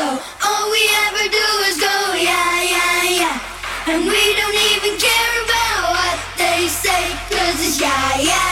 So all we ever do is go, yeah, yeah, yeah. And we don't even care about what they say, cause it's yeah, yeah.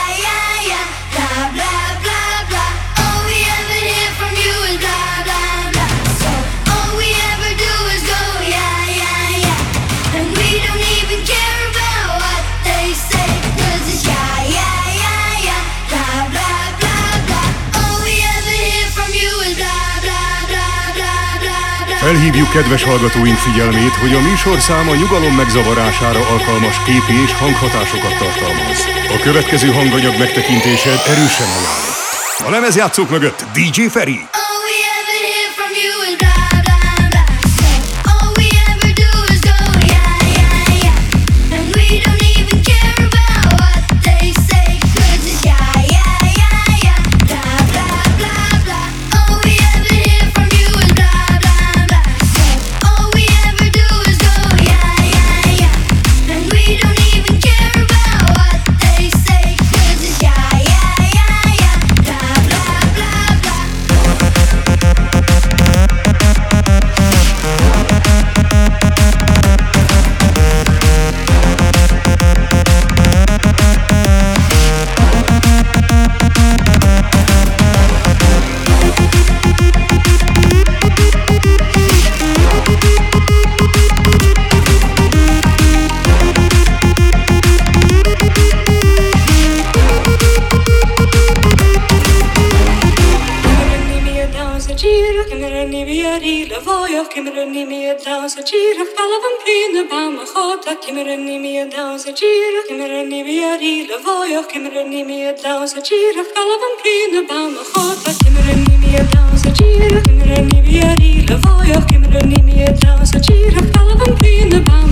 Felhívjuk kedves hallgatóink figyelmét, hogy a műsorszám a nyugalom megzavarására alkalmas képi és hanghatásokat tartalmaz. A következő hanganyag megtekintése erősen ajánlott. A lemezjátszók mögött DJ Feri. بيدي لفايا كمرني مية داوس أجيرة فلبن بين بام خاطة كمرني مية داوس أجيرة كمرني بيدي لفايا كمرني مية داوس أجيرة فلبن بين بام خاطة كمرني مية داوس أجيرة كمرني بيدي لفايا كمرني مية داوس أجيرة فلبن بين بام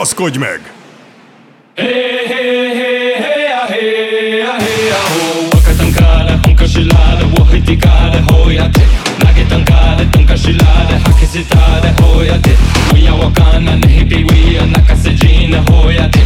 Kapaszkodj meg! Hey, hey, hey, hey, hey, hey, hey, hey, وحدي قاعدة هويا تي ناقتن قاعدة تنكا شلادة حكي ستادة هويا تي ويا وكانا نهبي ويا نكا سجينة هويا تي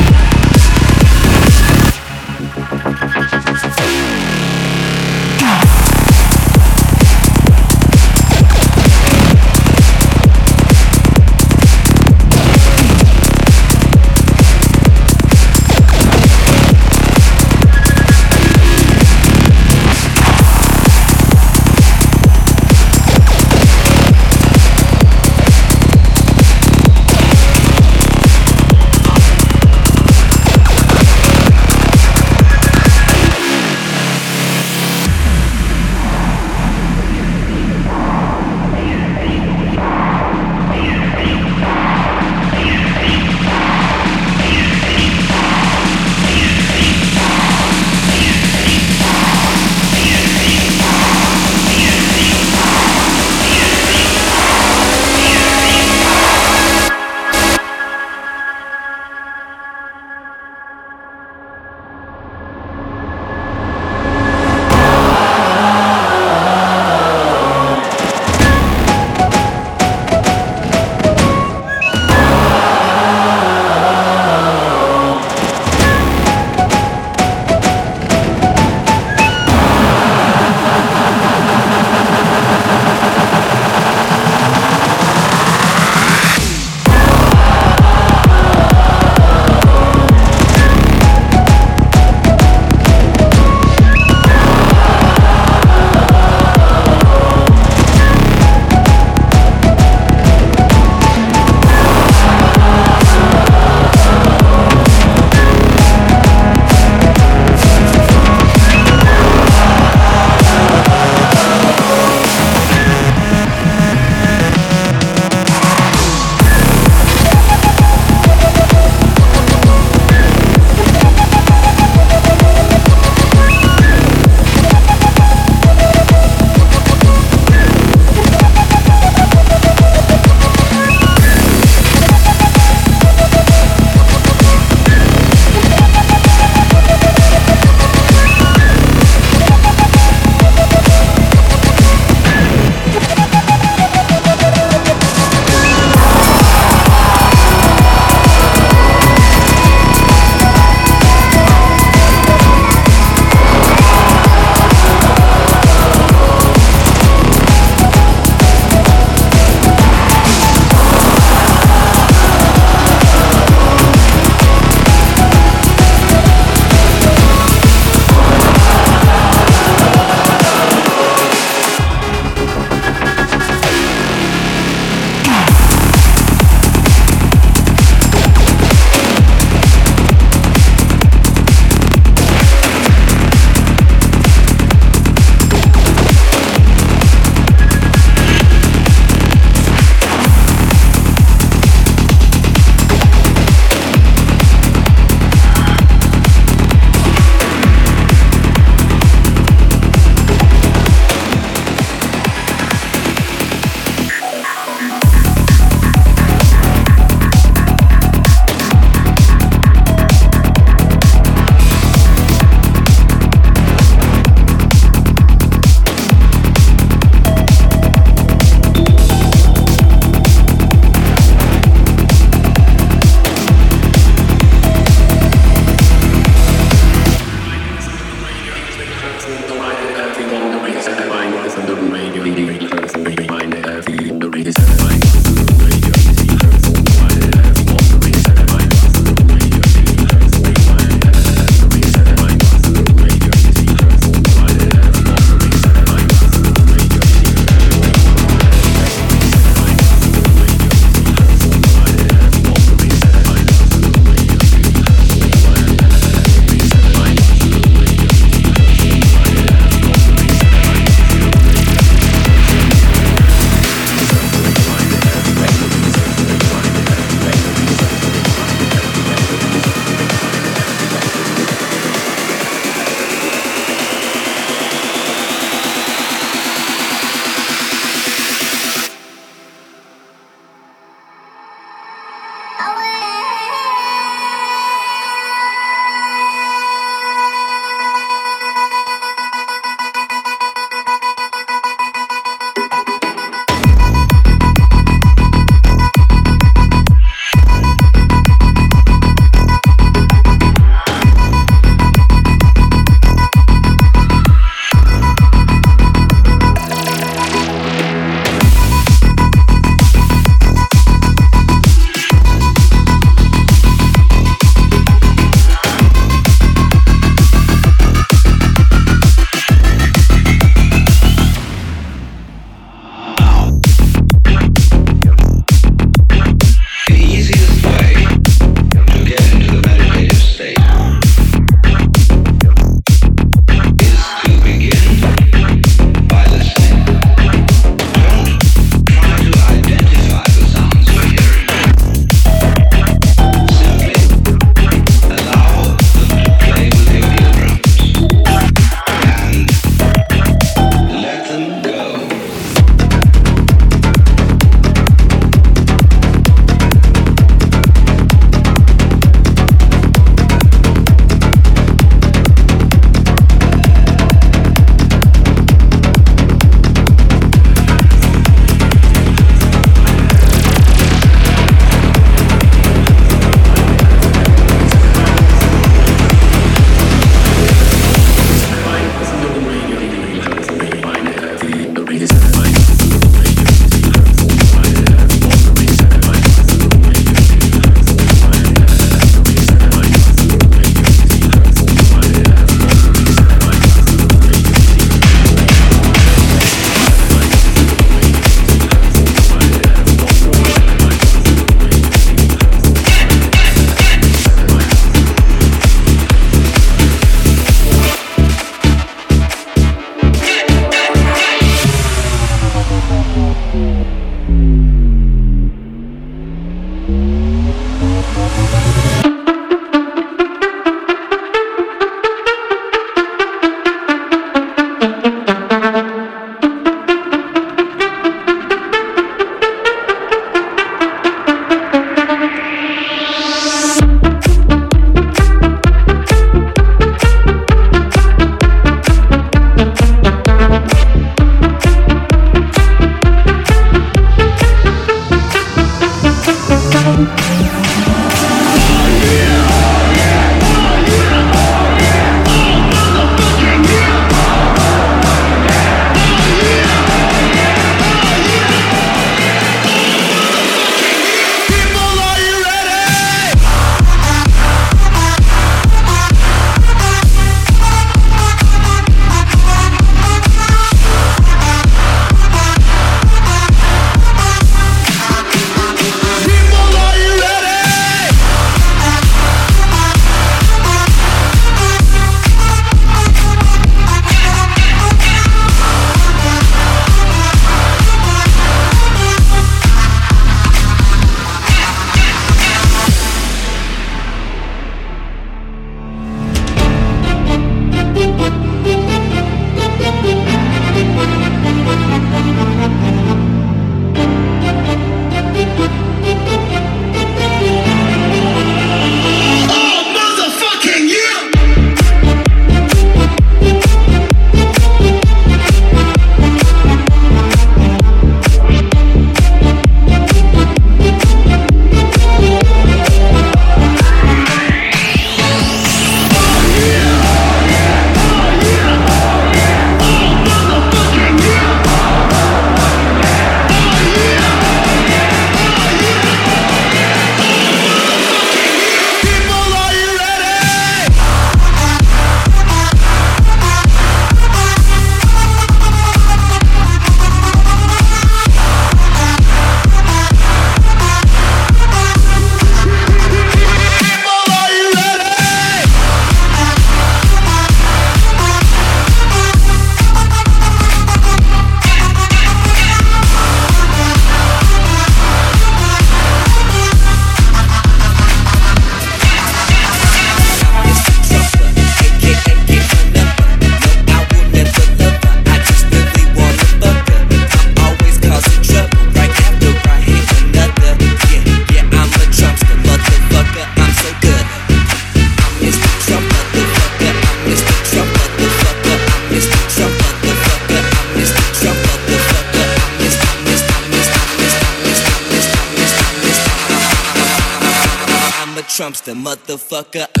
the fuck up.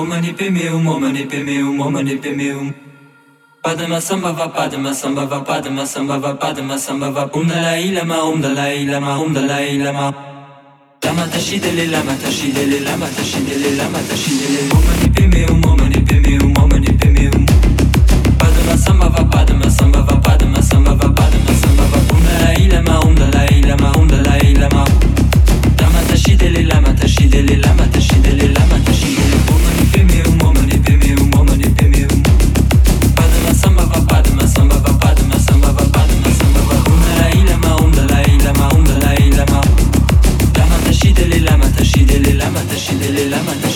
Trumpster, motherfucker. samba va padma samba va padma samba va padma samba va um dalai lama um dalai lama um dalai lama. Lama tashidele lama tashidele lama tashidele lama tashidele momani peme um momani peme um momani peme um padma samba va padma samba va padma samba va padma samba va um dalai lama um dalai lama um dalai lama. Lama tashidele lama tashidele lama tashidele la mañana.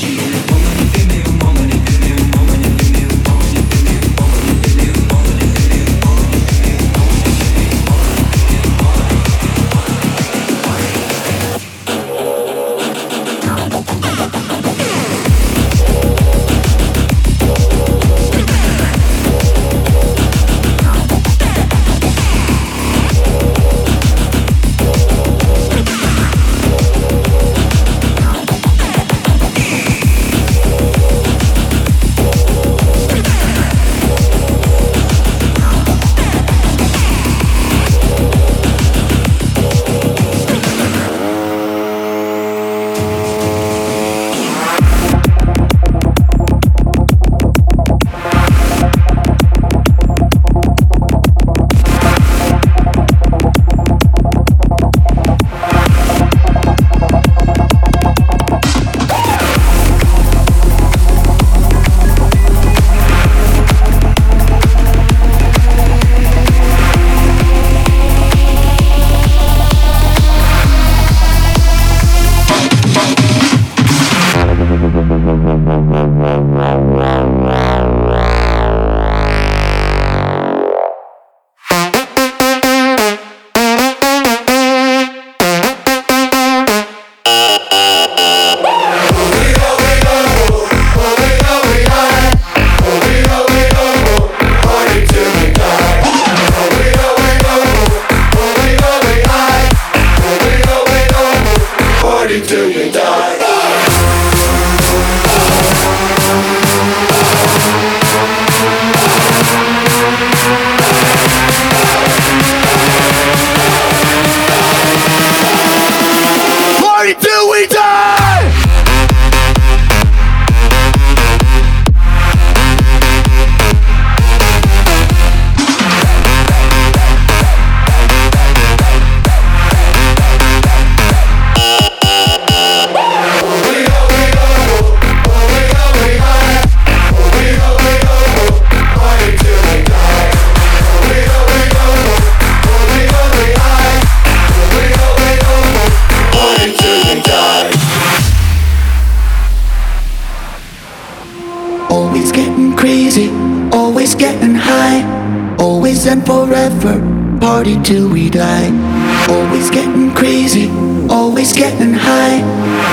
getting high,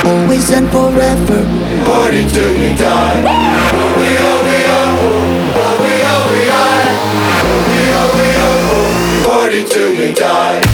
always and forever. Party till we die. Who we are, we are. Who we are, we are. Party till we die.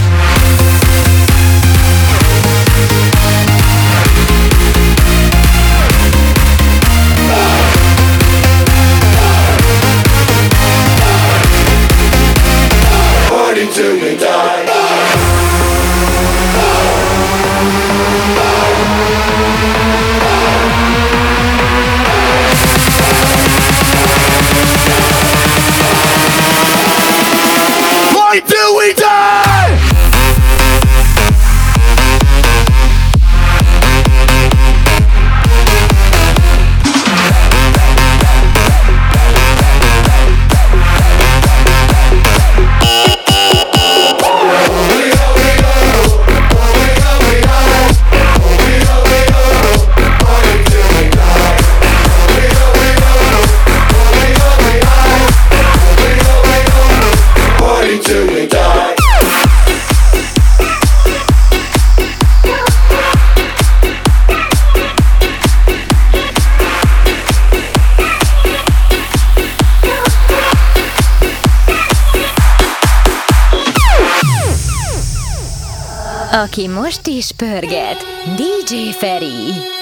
aki most is pörget, DJ Feri.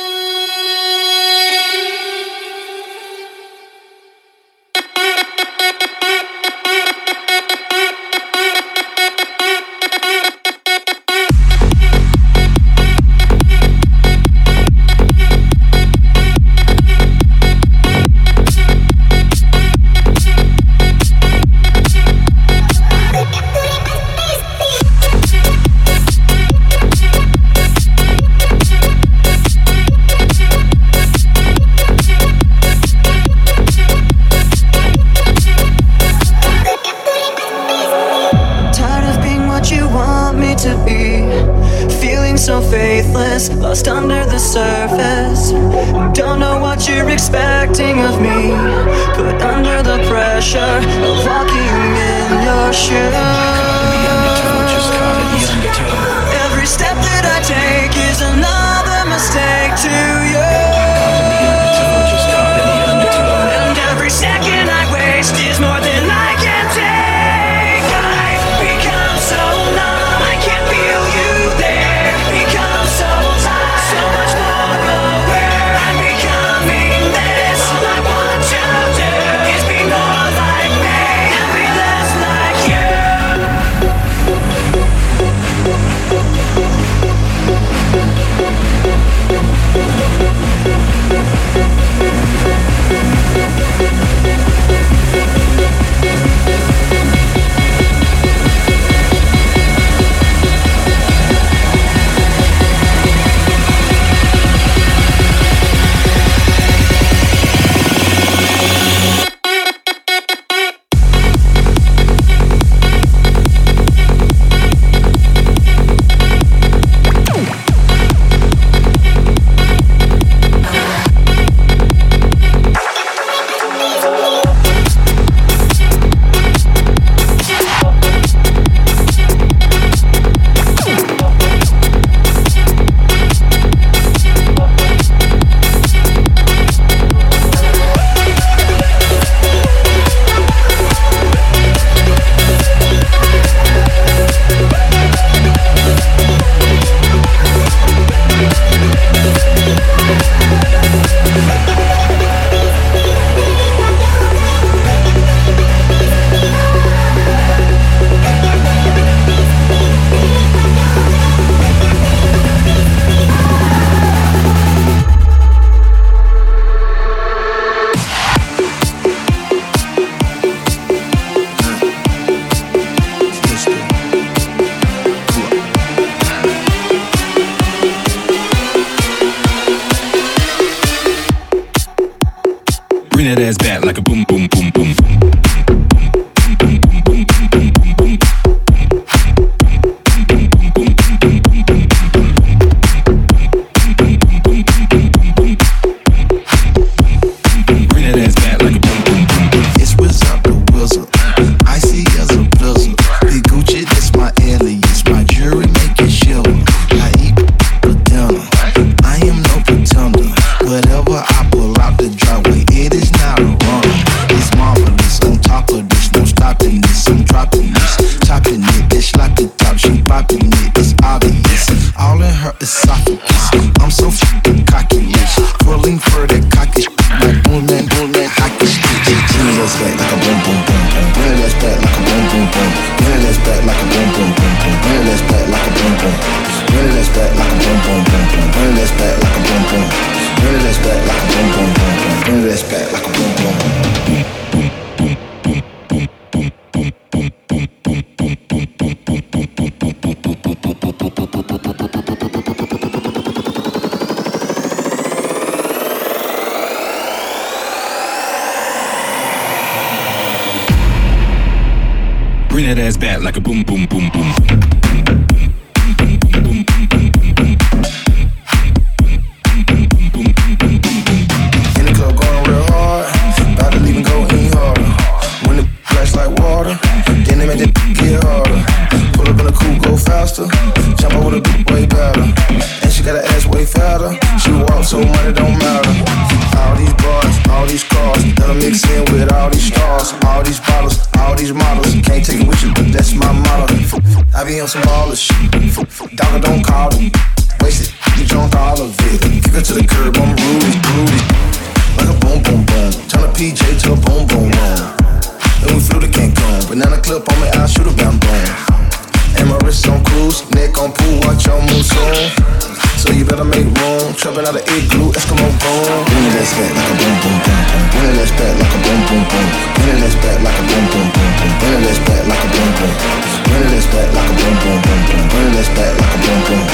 back like a boom boom.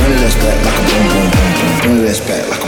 Bring this back like a boom boom boom boom. Bring this back like a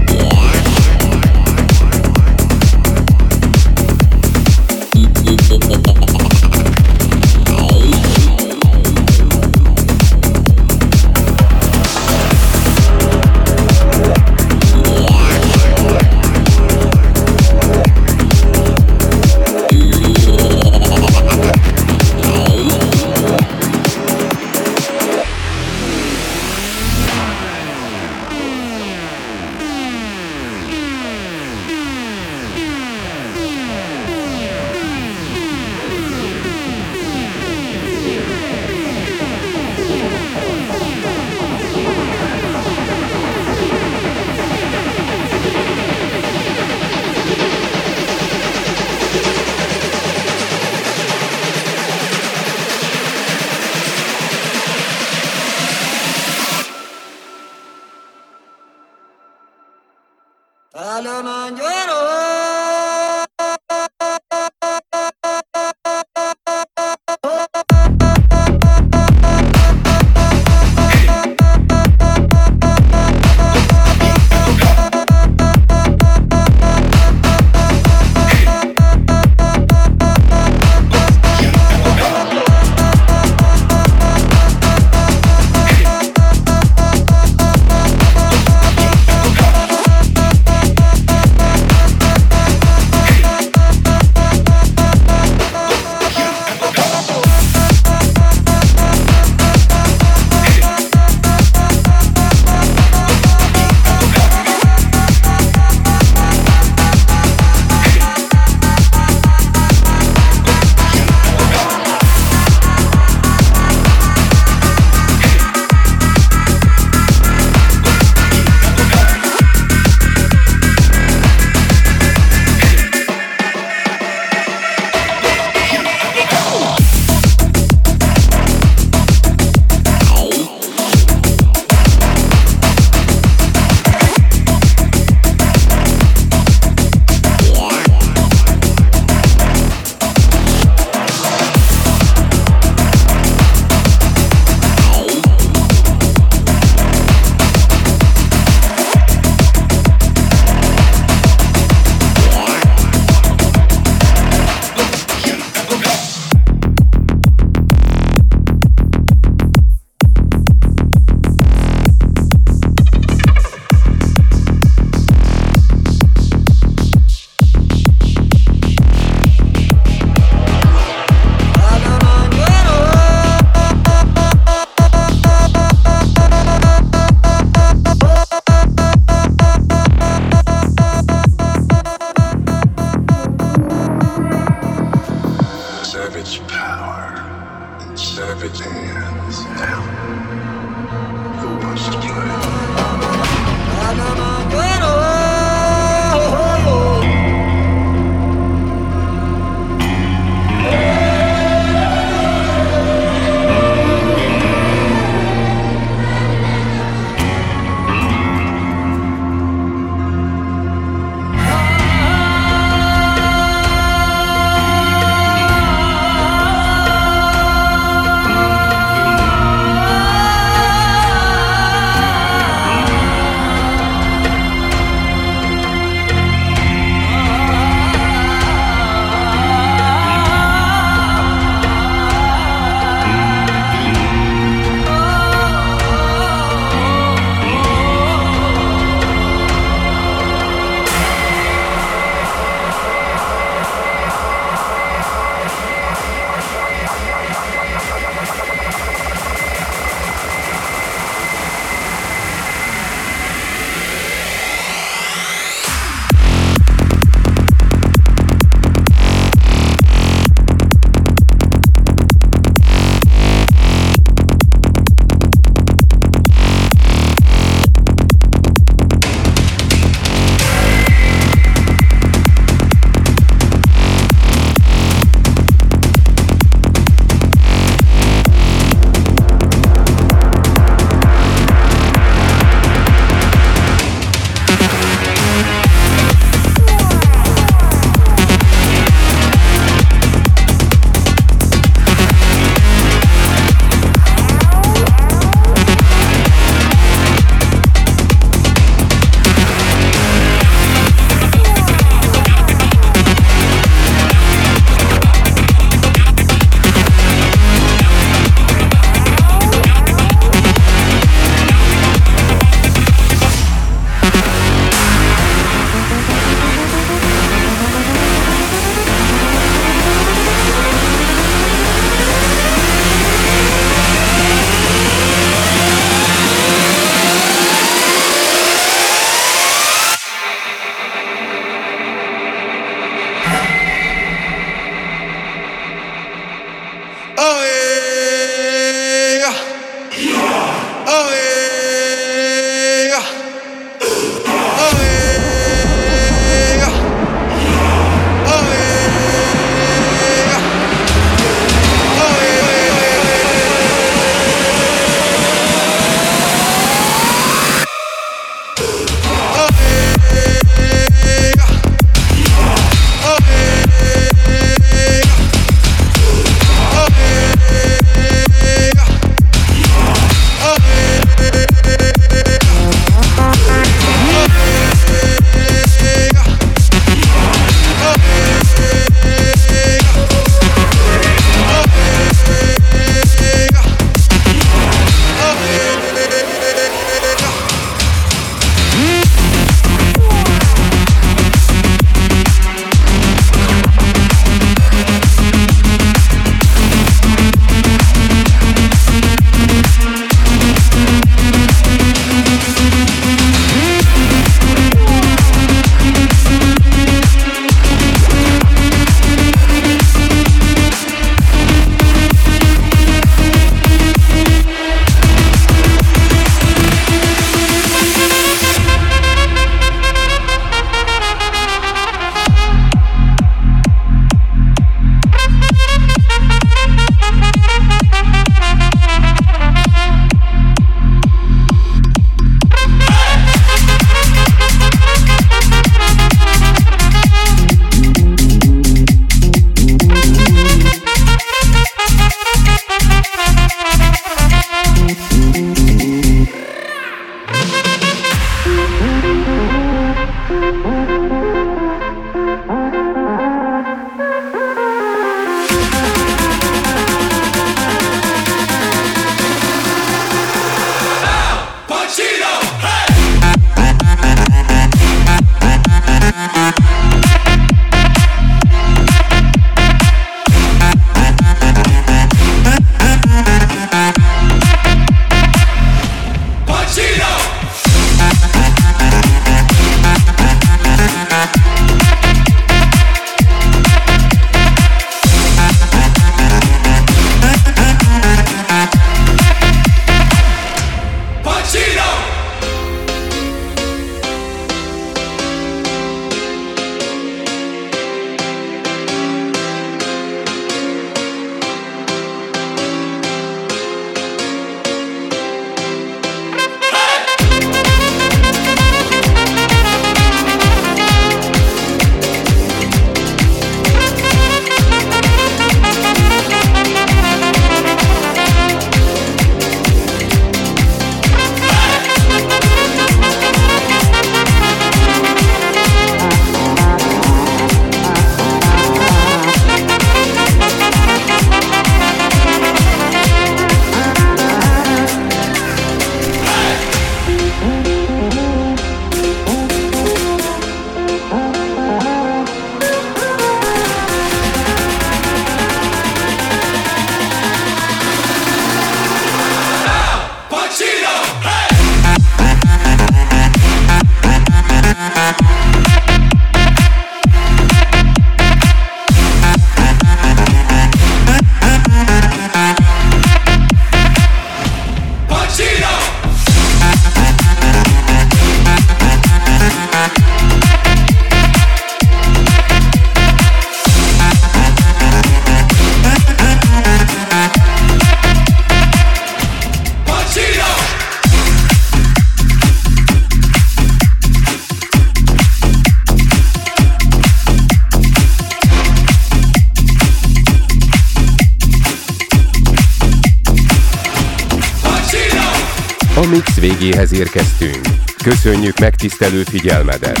érkeztünk. Köszönjük megtisztelő figyelmedet!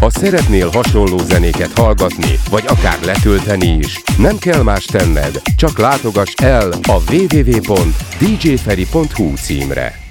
Ha szeretnél hasonló zenéket hallgatni, vagy akár letölteni is, nem kell más tenned, csak látogass el a www.djferi.hu címre.